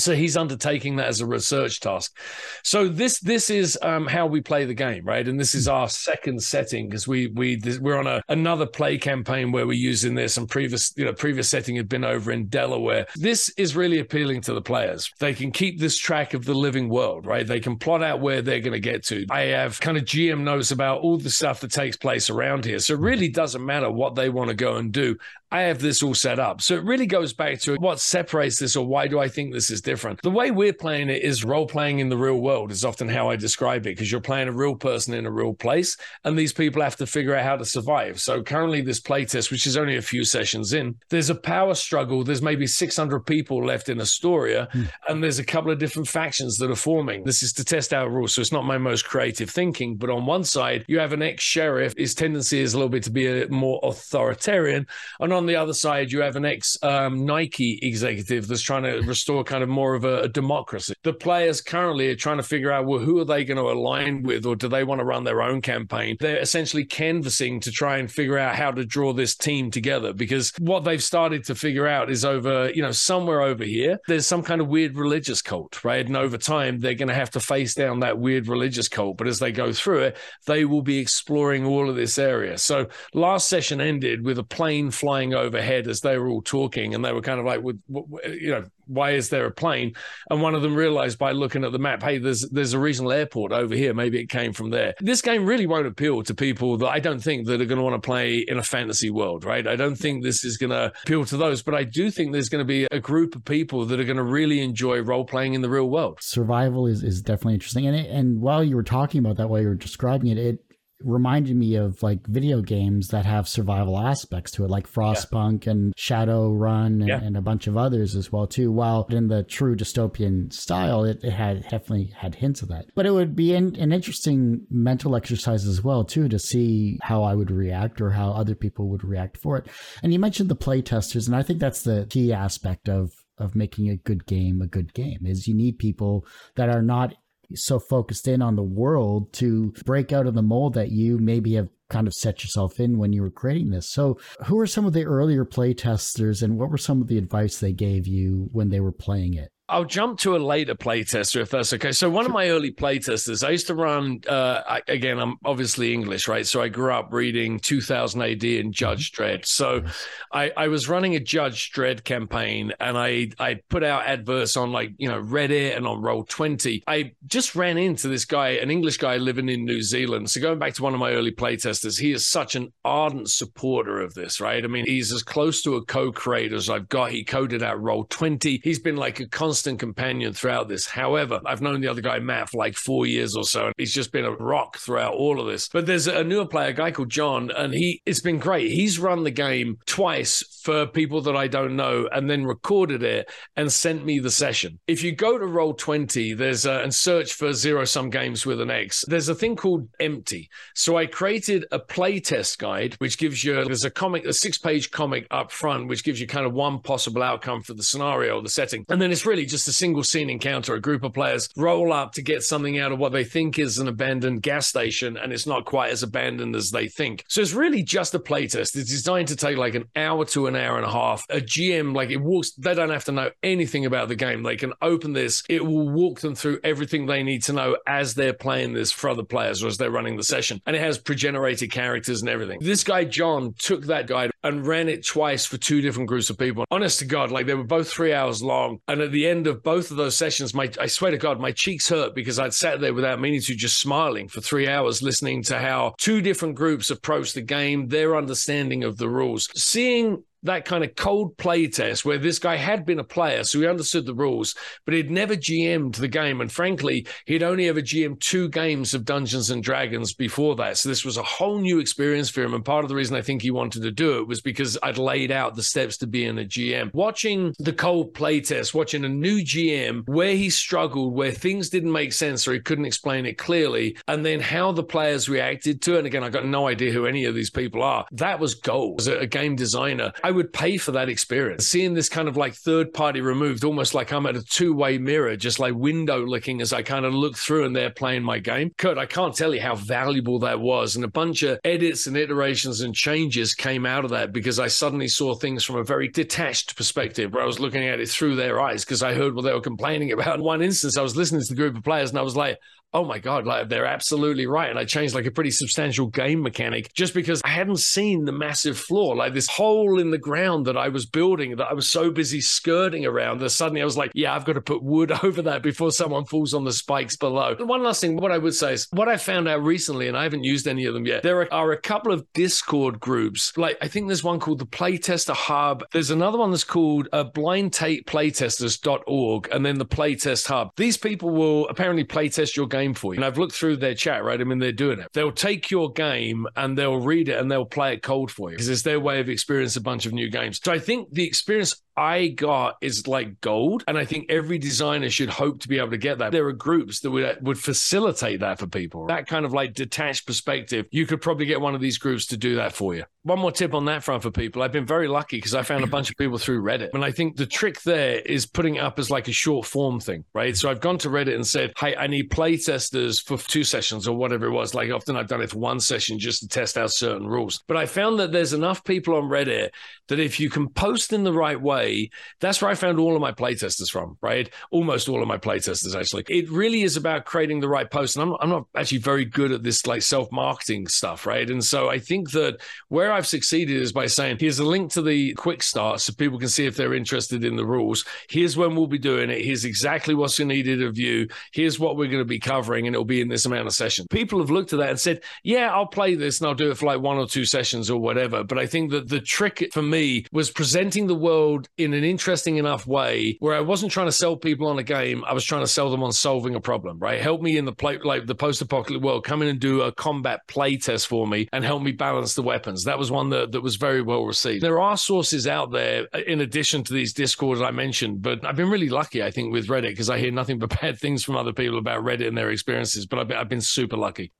so he's undertaking that as a research task. So this this is um, how we play the game, right? And this is our second setting because we we we're on a, another play campaign where we're using this. And previous you know previous setting had been over in Delaware. This is really appealing to the players. They can keep this track of the living world, right? They can plot out where they're going to get to. I have kind of GM knows about all the stuff that takes place around here. So it really doesn't matter what they want to go and do. I have this all set up. So it really goes back to what separates this or why do I think this is different. The way we're playing it is role playing in the real world, is often how I describe it, because you're playing a real person in a real place, and these people have to figure out how to survive. So currently, this playtest, which is only a few sessions in, there's a power struggle. There's maybe 600 people left in Astoria, mm. and there's a couple of different factions that are forming. This is to test out rules. So it's not my most creative thinking, but on one side, you have an ex sheriff. His tendency is a little bit to be a more authoritarian. And on the other side, you have an ex um, Nike executive that's trying to restore kind of more of a, a, democracy. The players currently are trying to figure out, well, who are they going to align with, or do they want to run their own campaign? They're essentially canvassing to try and figure out how to draw this team together because what they've started to figure out is over, you know, somewhere over here, there's some kind of weird religious cult, right? And over time, they're going to have to face down that weird religious cult. But as they go through it, they will be exploring all of this area. So last session ended with a plane flying overhead as they were all talking, and they were kind of like, "With you know, why is there a plane?" And one of them realized by looking at the map, "Hey, there's there's a regional airport over here. Maybe it came from there." This game really won't appeal to people that I don't think that are going to want to play in a fantasy world, right? I don't think this is going to appeal to those, but I do think there's going to be a group of people that are going to really enjoy role playing in the real world. Survival is is definitely interesting, and it, and while you were talking about that, while you were describing it, it reminded me of like video games that have survival aspects to it, like Frostpunk yeah. and Shadowrun and, yeah. and, a bunch of others as well too. While in the true dystopian style, it, it had definitely had hints of that. But it would be an, an interesting mental exercise as well too to see how I would react or how other people would react for it. And you mentioned the play testers, and I think that's the key aspect of of making a good game a good game is you need people that are not so focused in on the world to break out of the mold that you maybe have kind of set yourself in when you were creating this. So, who are some of the earlier play testers and what were some of the advice they gave you when they were playing it? I'll jump to a later playtester if that's okay. So one of my early playtesters, I used to run. Uh, I, again, I'm obviously English, right? So I grew up reading 2000 AD and Judge mm-hmm. Dredd. So I, I was running a Judge Dredd campaign, and I I put out adverts on like you know Reddit and on Roll Twenty. I just ran into this guy, an English guy living in New Zealand. So going back to one of my early playtesters, he is such an ardent supporter of this, right? I mean, he's as close to a co-creator as I've got. He coded out Roll Twenty. He's been like a constant constant companion throughout this. However, I've known the other guy, Matt, for like four years or so, and he's just been a rock throughout all of this. But there's a newer player, a guy called John, and he it's been great. He's run the game twice for people that I don't know and then recorded it and sent me the session. If you go to roll 20, there's a, and search for Xero Sum Games with an X, there's a thing called empty. So I created a playtest guide, which gives you, there's a comic, a six page comic up front, which gives you kind of one possible outcome for the scenario or the setting. And then it's really just a single scene encounter. A group of players roll up to get something out of what they think is an abandoned gas station, and it's not quite as abandoned as they think. So it's really just a playtest. It's designed to take like an hour to an hour and a half. A GM, like it walks, they don't have to know anything about the game. They can open this, it will walk them through everything they need to know as they're playing this for other players or as they're running the session. And it has pre generated characters and everything. This guy, John, took that guide and ran it twice for two different groups of people. Honest to God, like they were both three hours long. And at the end, end of both of those sessions, my I swear to God, my cheeks hurt because I'd sat there without meaning to, just smiling for three hours, listening to how two different groups approach the game, their understanding of the rules, seeing that kind of cold play test where this guy had been a player, so he understood the rules, but he'd never GM'd the game. And frankly, he'd only ever GM'd two games of Dungeons and Dragons before that. So this was a whole new experience for him. And part of the reason I think he wanted to do it was because I'd laid out the steps to being a GM. Watching the cold play test, watching a new GM where he struggled, where things didn't make sense or he couldn't explain it clearly, and then how the players reacted to it. And again, I got no idea who any of these people are. That was gold. As a game designer, I would pay for that experience. Seeing this kind of like third party removed, almost like I'm at a two way mirror, just like window looking as I kind of look through and they're playing my game. Kurt, I can't tell you how valuable that was. And a bunch of edits and iterations and changes came out of that because I suddenly saw things from a very detached perspective where I was looking at it through their eyes because I heard what they were complaining about. In one instance, I was listening to the group of players and I was like, oh my God, like they're absolutely right. And I changed like a pretty substantial game mechanic just because I hadn't seen the massive flaw, like this hole in the ground that I was building that I was so busy skirting around that suddenly I was like, yeah, I've got to put wood over that before someone falls on the spikes below. And One last thing, what I would say is what I found out recently, and I haven't used any of them yet, there are, a couple of Discord groups. Like I think there's one called the Playtester Hub. There's another one that's called uh, Blind Tape Playtesters.org and then the Playtest Hub. These people will apparently playtest your game game for you. And I've looked through their chat, right? I mean, they're doing it. They'll take your game and they'll read it and they'll play it cold for you because it's their way of experiencing a bunch of new games. So I think the experience I got is like gold. And I think every designer should hope to be able to get that. There are groups that would, would facilitate that for people. That kind of like detached perspective. You could probably get one of these groups to do that for you. One more tip on that front for people. I've been very lucky because I found a bunch of people through Reddit. And I think the trick there is putting it up as like a short form thing, right? So I've gone to Reddit and said, hey, I need play testers for two sessions or whatever it was. Like often I've done it for one session just to test out certain rules. But I found that there's enough people on Reddit that if you can post in the right way, that's where I found all of my playtesters from, right? Almost all of my playtesters, actually. It really is about creating the right post. And I'm, I'm not actually very good at this like self marketing stuff, right? And so I think that where I've succeeded is by saying, here's a link to the quick start so people can see if they're interested in the rules. Here's when we'll be doing it. Here's exactly what's needed of you. Here's what we're going to be covering, and it'll be in this amount of sessions. People have looked at that and said, yeah, I'll play this and I'll do it for like one or two sessions or whatever. But I think that the trick for me was presenting the world in an interesting enough way where I wasn't trying to sell people on a game. I was trying to sell them on solving a problem, right? Help me in the play, like the post apocalyptic world, come in and do a combat play test for me and help me balance the weapons. That was one that, that was very well received. There are sources out there uh, in addition to these discords I mentioned, but I've been really lucky, I think, with Reddit because I hear nothing but bad things from other people about Reddit and their experiences. But I've been, I've been super lucky.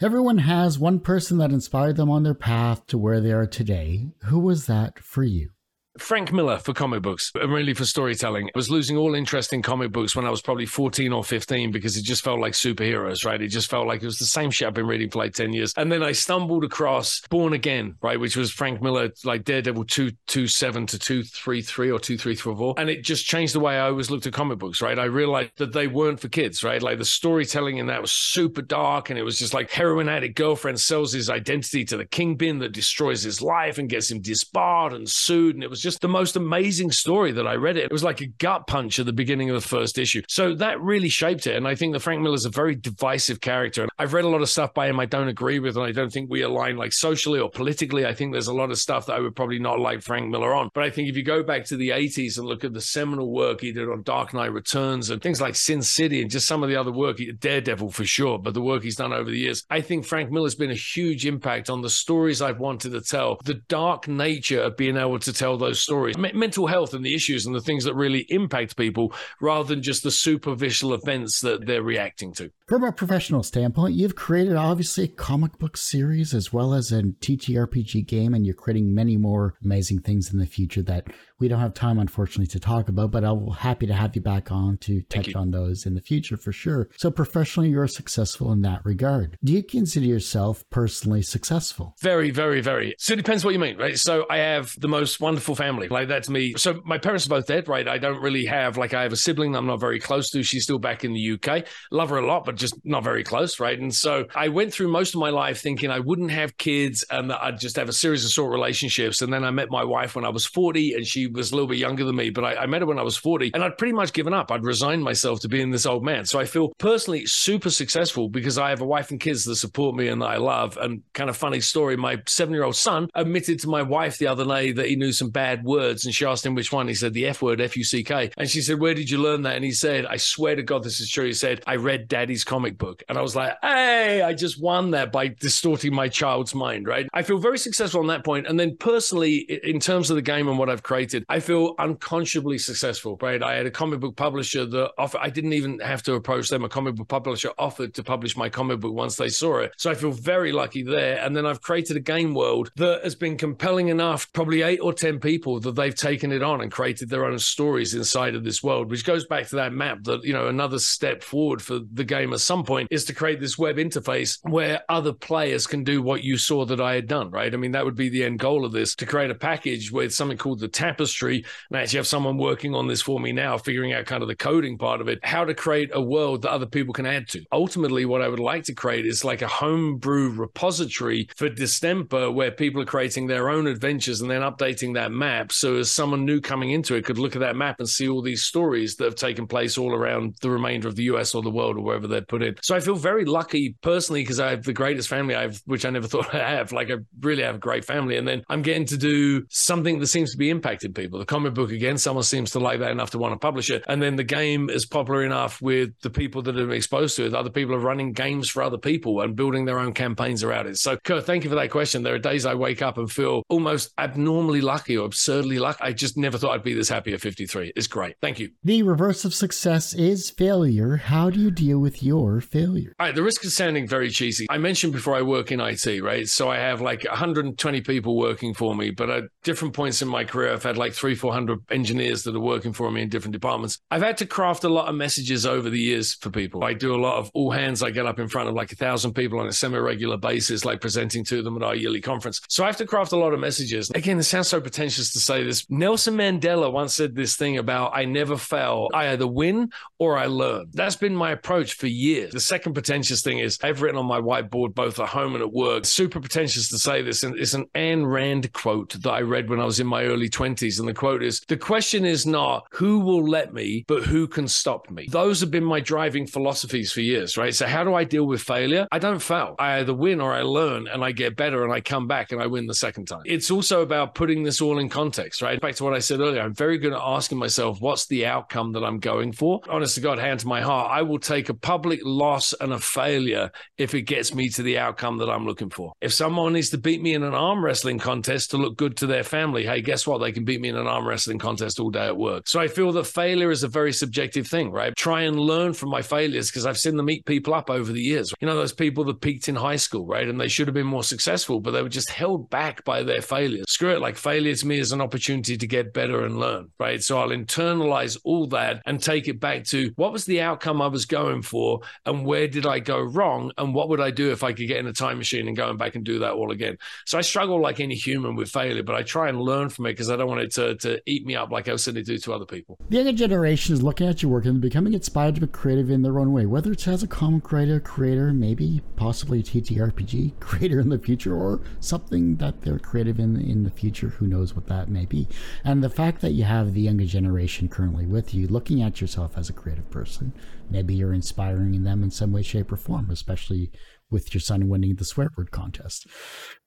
Everyone has one person that inspired them on their path to where they are today. Who was that for you? Frank Miller for comic books and really for storytelling. I was losing all interest in comic books when I was probably 14 or 15 because it just felt like superheroes, right? It just felt like it was the same shit I've been reading for like 10 years. And then I stumbled across Born Again, right? Which was Frank Miller, like Daredevil 227 to 233 or 2334. And it just changed the way I always looked at comic books, right? I realized that they weren't for kids, right? Like the storytelling in that was super dark and it was just like heroin addict girlfriend sells his identity to the kingpin that destroys his life and gets him disbarred and sued. And it was just the most amazing story that I read it. It was like a gut punch at the beginning of the first issue. So that really shaped it. And I think that Frank Miller is a very divisive character. And I've read a lot of stuff by him I don't agree with, and I don't think we align like socially or politically. I think there's a lot of stuff that I would probably not like Frank Miller on. But I think if you go back to the 80s and look at the seminal work he did on Dark Knight Returns and things like Sin City and just some of the other work, Daredevil for sure, but the work he's done over the years, I think Frank Miller's been a huge impact on the stories I've wanted to tell, the dark nature of being able to tell those stories, mental health and the issues and the things that really impact people rather than just the superficial events that they're reacting to. From a professional standpoint, you've created obviously a comic book series as well as a TTRPG game, and you're creating many more amazing things in the future that we don't have time, unfortunately, to talk about, but I'm happy to have you back on to touch on those in the future for sure. So, professionally, you're successful in that regard. Do you consider yourself personally successful? Very, very, very. So, it depends what you mean, right? So, I have the most wonderful family. Like, that's me. So, my parents are both dead, right? I don't really have, like, I have a sibling I'm not very close to. She's still back in the UK. Love her a lot, but just not very close, right? And so, I went through most of my life thinking I wouldn't have kids and that I'd just have a series of sort of relationships. And then I met my wife when I was 40 and she was a little bit younger than me, but I, I met her when I was 40 and I'd pretty much given up. I'd resigned myself to being this old man. So I feel personally super successful because I have a wife and kids that support me and that I love. And kind of funny story, my seven year old son admitted to my wife the other day that he knew some bad words and she asked him which one. He said the F word, F U C K. And she said, Where did you learn that? And he said, I swear to God, this is true. He said, I read daddy's comic book. And I was like, Hey, I just won that by distorting my child's mind, right? I feel very successful on that point. And then personally, in terms of the game and what I've created, I feel unconscionably successful, right? I had a comic book publisher that offered, I didn't even have to approach them. A comic book publisher offered to publish my comic book once they saw it. So I feel very lucky there. And then I've created a game world that has been compelling enough, probably eight or 10 people that they've taken it on and created their own stories inside of this world, which goes back to that map that, you know, another step forward for the game at some point is to create this web interface where other players can do what you saw that I had done, right? I mean, that would be the end goal of this to create a package with something called the tapestry. And I actually have someone working on this for me now, figuring out kind of the coding part of it, how to create a world that other people can add to. Ultimately, what I would like to create is like a homebrew repository for Distemper where people are creating their own adventures and then updating that map. So as someone new coming into it could look at that map and see all these stories that have taken place all around the remainder of the US or the world or wherever they're put in. So I feel very lucky personally because I have the greatest family I've, which I never thought I have. Like I really have a great family. And then I'm getting to do something that seems to be impacting people. The comic book again, someone seems to like that enough to want to publish it. And then the game is popular enough with the people that are exposed to it. Other people are running games for other people and building their own campaigns around it. So Kurt, thank you for that question. There are days I wake up and feel almost abnormally lucky or absurdly lucky. I just never thought I'd be this happy at 53. It's great. Thank you. The reverse of success is failure. How do you deal with your failure? All right. The risk of sounding very cheesy. I mentioned before I work in IT, right? So I have like 120 people working for me, but at different points in my career, I've had like three, 400 engineers that are working for me in different departments. I've had to craft a lot of messages over the years for people. I do a lot of all hands. I get up in front of like a thousand people on a semi regular basis, like presenting to them at our yearly conference. So I have to craft a lot of messages. Again, it sounds so pretentious to say this. Nelson Mandela once said this thing about I never fail. I either win or I learn. That's been my approach for years. The second pretentious thing is I've written on my whiteboard both at home and at work. Super pretentious to say this. And it's an Ayn Rand quote that I read when I was in my early 20s. And the quote is The question is not who will let me, but who can stop me. Those have been my driving philosophies for years, right? So, how do I deal with failure? I don't fail. I either win or I learn and I get better and I come back and I win the second time. It's also about putting this all in context, right? Back to what I said earlier, I'm very good at asking myself, what's the outcome that I'm going for? Honest to God, hand to my heart, I will take a public loss and a failure if it gets me to the outcome that I'm looking for. If someone needs to beat me in an arm wrestling contest to look good to their family, hey, guess what? They can beat me in an arm wrestling contest all day at work. So I feel that failure is a very subjective thing, right? Try and learn from my failures because I've seen them eat people up over the years. You know, those people that peaked in high school, right? And they should have been more successful, but they were just held back by their failures. Screw it. Like failure to me is an opportunity to get better and learn, right? So I'll internalize all that and take it back to what was the outcome I was going for and where did I go wrong? And what would I do if I could get in a time machine and going back and do that all again? So I struggle like any human with failure, but I try and learn from it because I don't want it to, to eat me up like I said it do to other people. The younger generation is looking at your work and becoming inspired to be creative in their own way, whether it's as a comic creator, creator, maybe possibly TTRPG creator in the future, or something that they're creative in in the future. Who knows what that may be? And the fact that you have the younger generation currently with you, looking at yourself as a creative person, maybe you're inspiring them in some way, shape, or form, especially with your son winning the swear word contest.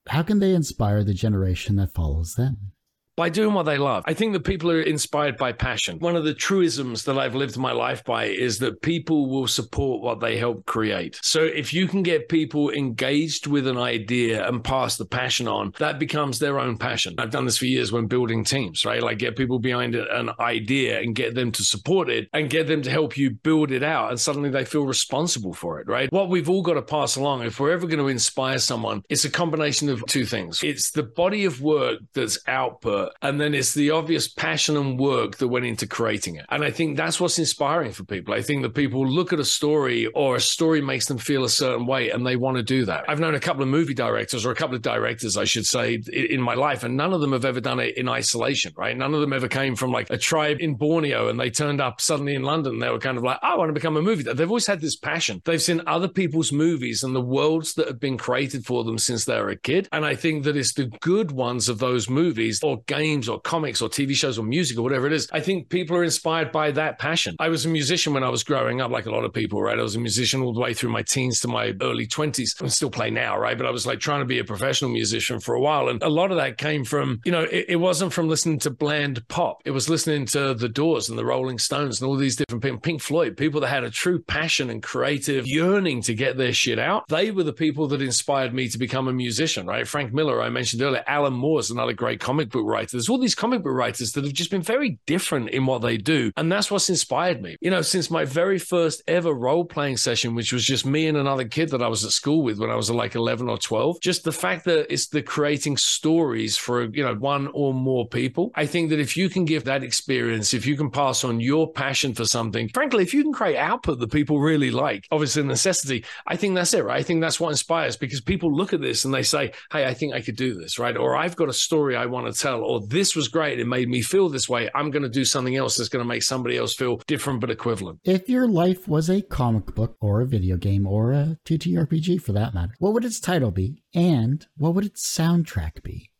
How can they inspire the generation that follows them? By doing what they love. I think that people are inspired by passion. One of the truisms that I've lived my life by is that people will support what they help create. So if you can get people engaged with an idea and pass the passion on, that becomes their own passion. I've done this for years when building teams, right? Like get people behind an idea and get them to support it and get them to help you build it out. And suddenly they feel responsible for it, right? What we've all got to pass along, if we're ever going to inspire someone, it's a combination of two things. It's the body of work that's output and then it's the obvious passion and work that went into creating it. And I think that's what's inspiring for people. I think that people look at a story or a story makes them feel a certain way and they want to do that. I've known a couple of movie directors or a couple of directors, I should say, in my life, and none of them have ever done it in isolation, right? None of them ever came from like a tribe in Borneo and they turned up suddenly in London. They were kind of like, I want to become a movie. They've always had this passion. They've seen other people's movies and the worlds that have been created for them since they were a kid. And I think that it's the good ones of those movies, organic games or comics or TV shows or music or whatever it is. I think people are inspired by that passion. I was a musician when I was growing up, like a lot of people, right? I was a musician all the way through my teens to my early 20s. I still play now, right? But I was like trying to be a professional musician for a while. And a lot of that came from, you know, it, it wasn't from listening to bland pop. It was listening to the Doors and the Rolling Stones and all these different people, Pink Floyd, people that had a true passion and creative yearning to get their shit out. They were the people that inspired me to become a musician, right? Frank Miller, I mentioned earlier, Alan Moore is another great comic book writer. There's all these comic book writers that have just been very different in what they do. And that's what's inspired me. You know, since my very first ever role playing session, which was just me and another kid that I was at school with when I was like 11 or 12, just the fact that it's the creating stories for, you know, one or more people. I think that if you can give that experience, if you can pass on your passion for something, frankly, if you can create output that people really like, obviously necessity, I think that's it, right? I think that's what inspires because people look at this and they say, hey, I think I could do this, right? Or I've got a story I want to tell, or this was great. It made me feel this way. I'm going to do something else that's going to make somebody else feel different but equivalent. If your life was a comic book or a video game or a TTRPG for that matter, what would its title be? And what would its soundtrack be?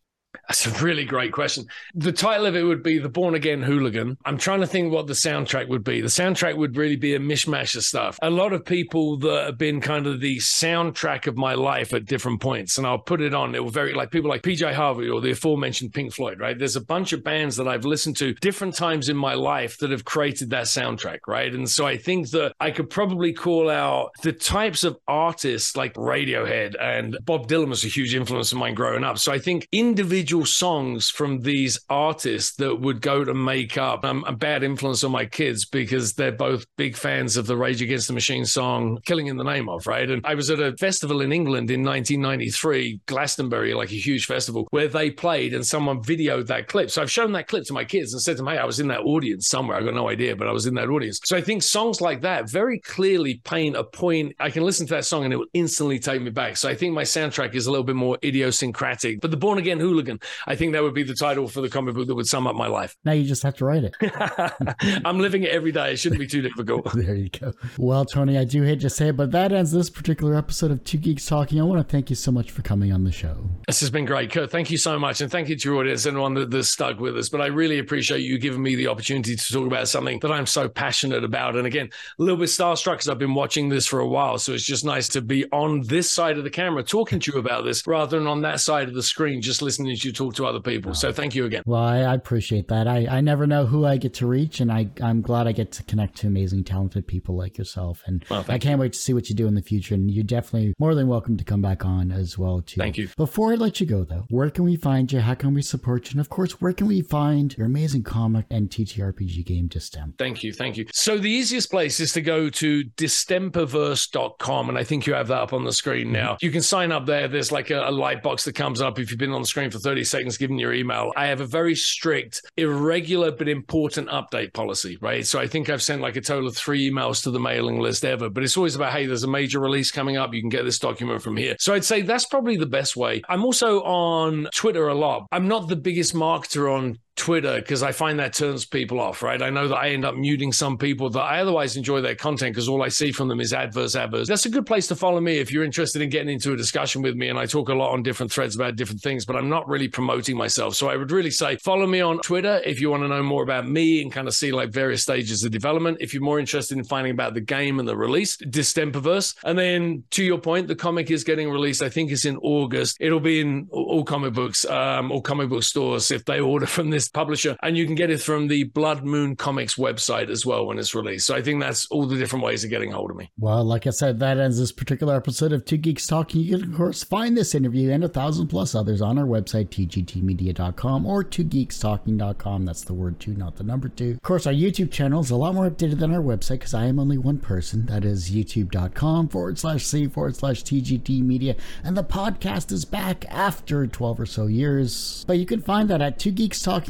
That's a really great question. The title of it would be The Born Again Hooligan. I'm trying to think what the soundtrack would be. The soundtrack would really be a mishmash of stuff. A lot of people that have been kind of the soundtrack of my life at different points, and I'll put it on. It will very like people like PJ Harvey or the aforementioned Pink Floyd, right? There's a bunch of bands that I've listened to different times in my life that have created that soundtrack, right? And so I think that I could probably call out the types of artists like Radiohead and Bob Dylan was a huge influence of mine growing up. So I think individual songs from these artists that would go to make up a bad influence on my kids because they're both big fans of the Rage Against the Machine song Killing in the Name of, right? And I was at a festival in England in 1993, Glastonbury, like a huge festival, where they played and someone videoed that clip. So I've shown that clip to my kids and said to them, hey, I was in that audience somewhere. I got no idea, but I was in that audience. So I think songs like that very clearly paint a point. I can listen to that song and it will instantly take me back. So I think my soundtrack is a little bit more idiosyncratic. But the Born Again Hooligan, I think that would be the title for the comic book that would sum up my life. Now you just have to write it. I'm living it every day. It shouldn't be too difficult. there you go. Well, Tony, I do hate to say it, but that ends this particular episode of Two Geeks Talking. I want to thank you so much for coming on the show. This has been great, Kurt. Thank you so much. And thank you to your audience and everyone that, that's stuck with us. But I really appreciate you giving me the opportunity to talk about something that I'm so passionate about. And again, a little bit starstruck because I've been watching this for a while. So it's just nice to be on this side of the camera talking to you about this rather than on that side of the screen, just listening to you talk to other people. So thank you again. Well, I, I appreciate that. I, I never know who I get to reach, and I, I'm glad I get to connect to amazing, talented people like yourself. And Well, I can't wait to see what you do in the future. And you're definitely more than welcome to come back on as well, too. Thank you. Before I let you go, though, where can we find you? How can we support you? And of course, where can we find your amazing comic and TTRPG game, Distem? Thank you. Thank you. So the easiest place is to go to distemperverse.com. And I think you have that up on the screen mm-hmm. now. You can sign up there. There's like a, a light box that comes up if you've been on the screen for 30 seconds, giving your email. I have a very strict, irregular, but important update policy, right? So I think I've sent like a total of three emails to the mailing list ever, but it's always about, hey, there's a major release coming up. You can get this document from here. So I'd say that's probably the best way. I'm also on Twitter a lot. I'm not the biggest marketer on Twitter because I find that turns people off, right? I know that I end up muting some people that I otherwise enjoy their content because all I see from them is adverse, adverse. That's a good place to follow me if you're interested in getting into a discussion with me. And I talk a lot on different threads about different things, but I'm not really promoting myself. So I would really say follow me on Twitter if you want to know more about me and kind of see like various stages of development. If you're more interested in finding about the game and the release, Distemperverse. And then to your point, the comic is getting released. I think it's in August. It'll be in all comic books, um, all comic book stores if they order from this publisher, and you can get it from the Blood Moon Comics website as well when it's released. So I think that's all the different ways of getting hold of me. Well, like I said, that ends this particular episode of Two Geeks Talking. You can, of course, find this interview and a thousand plus others on our website, tgtmedia.com or twogeekstalking.com. That's the word two, not the number two. Of course, our YouTube channel is a lot more updated than our website because I am only one person. That is youtube.com forward slash C forward slash TGT Media. And the podcast is back after 12 or so years. But you can find that at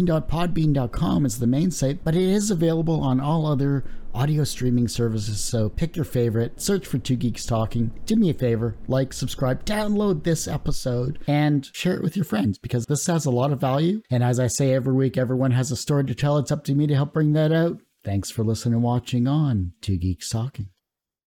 twogeekstalking.podbean.com is the main site, but it is available on all other audio streaming services. So pick your favorite, search for Two Geeks Talking. Do me a favor, like, subscribe, download this episode, and share it with your friends because this has a lot of value. And as I say every week, everyone has a story to tell. It's up to me to help bring that out. Thanks for listening and watching on Two Geeks Talking.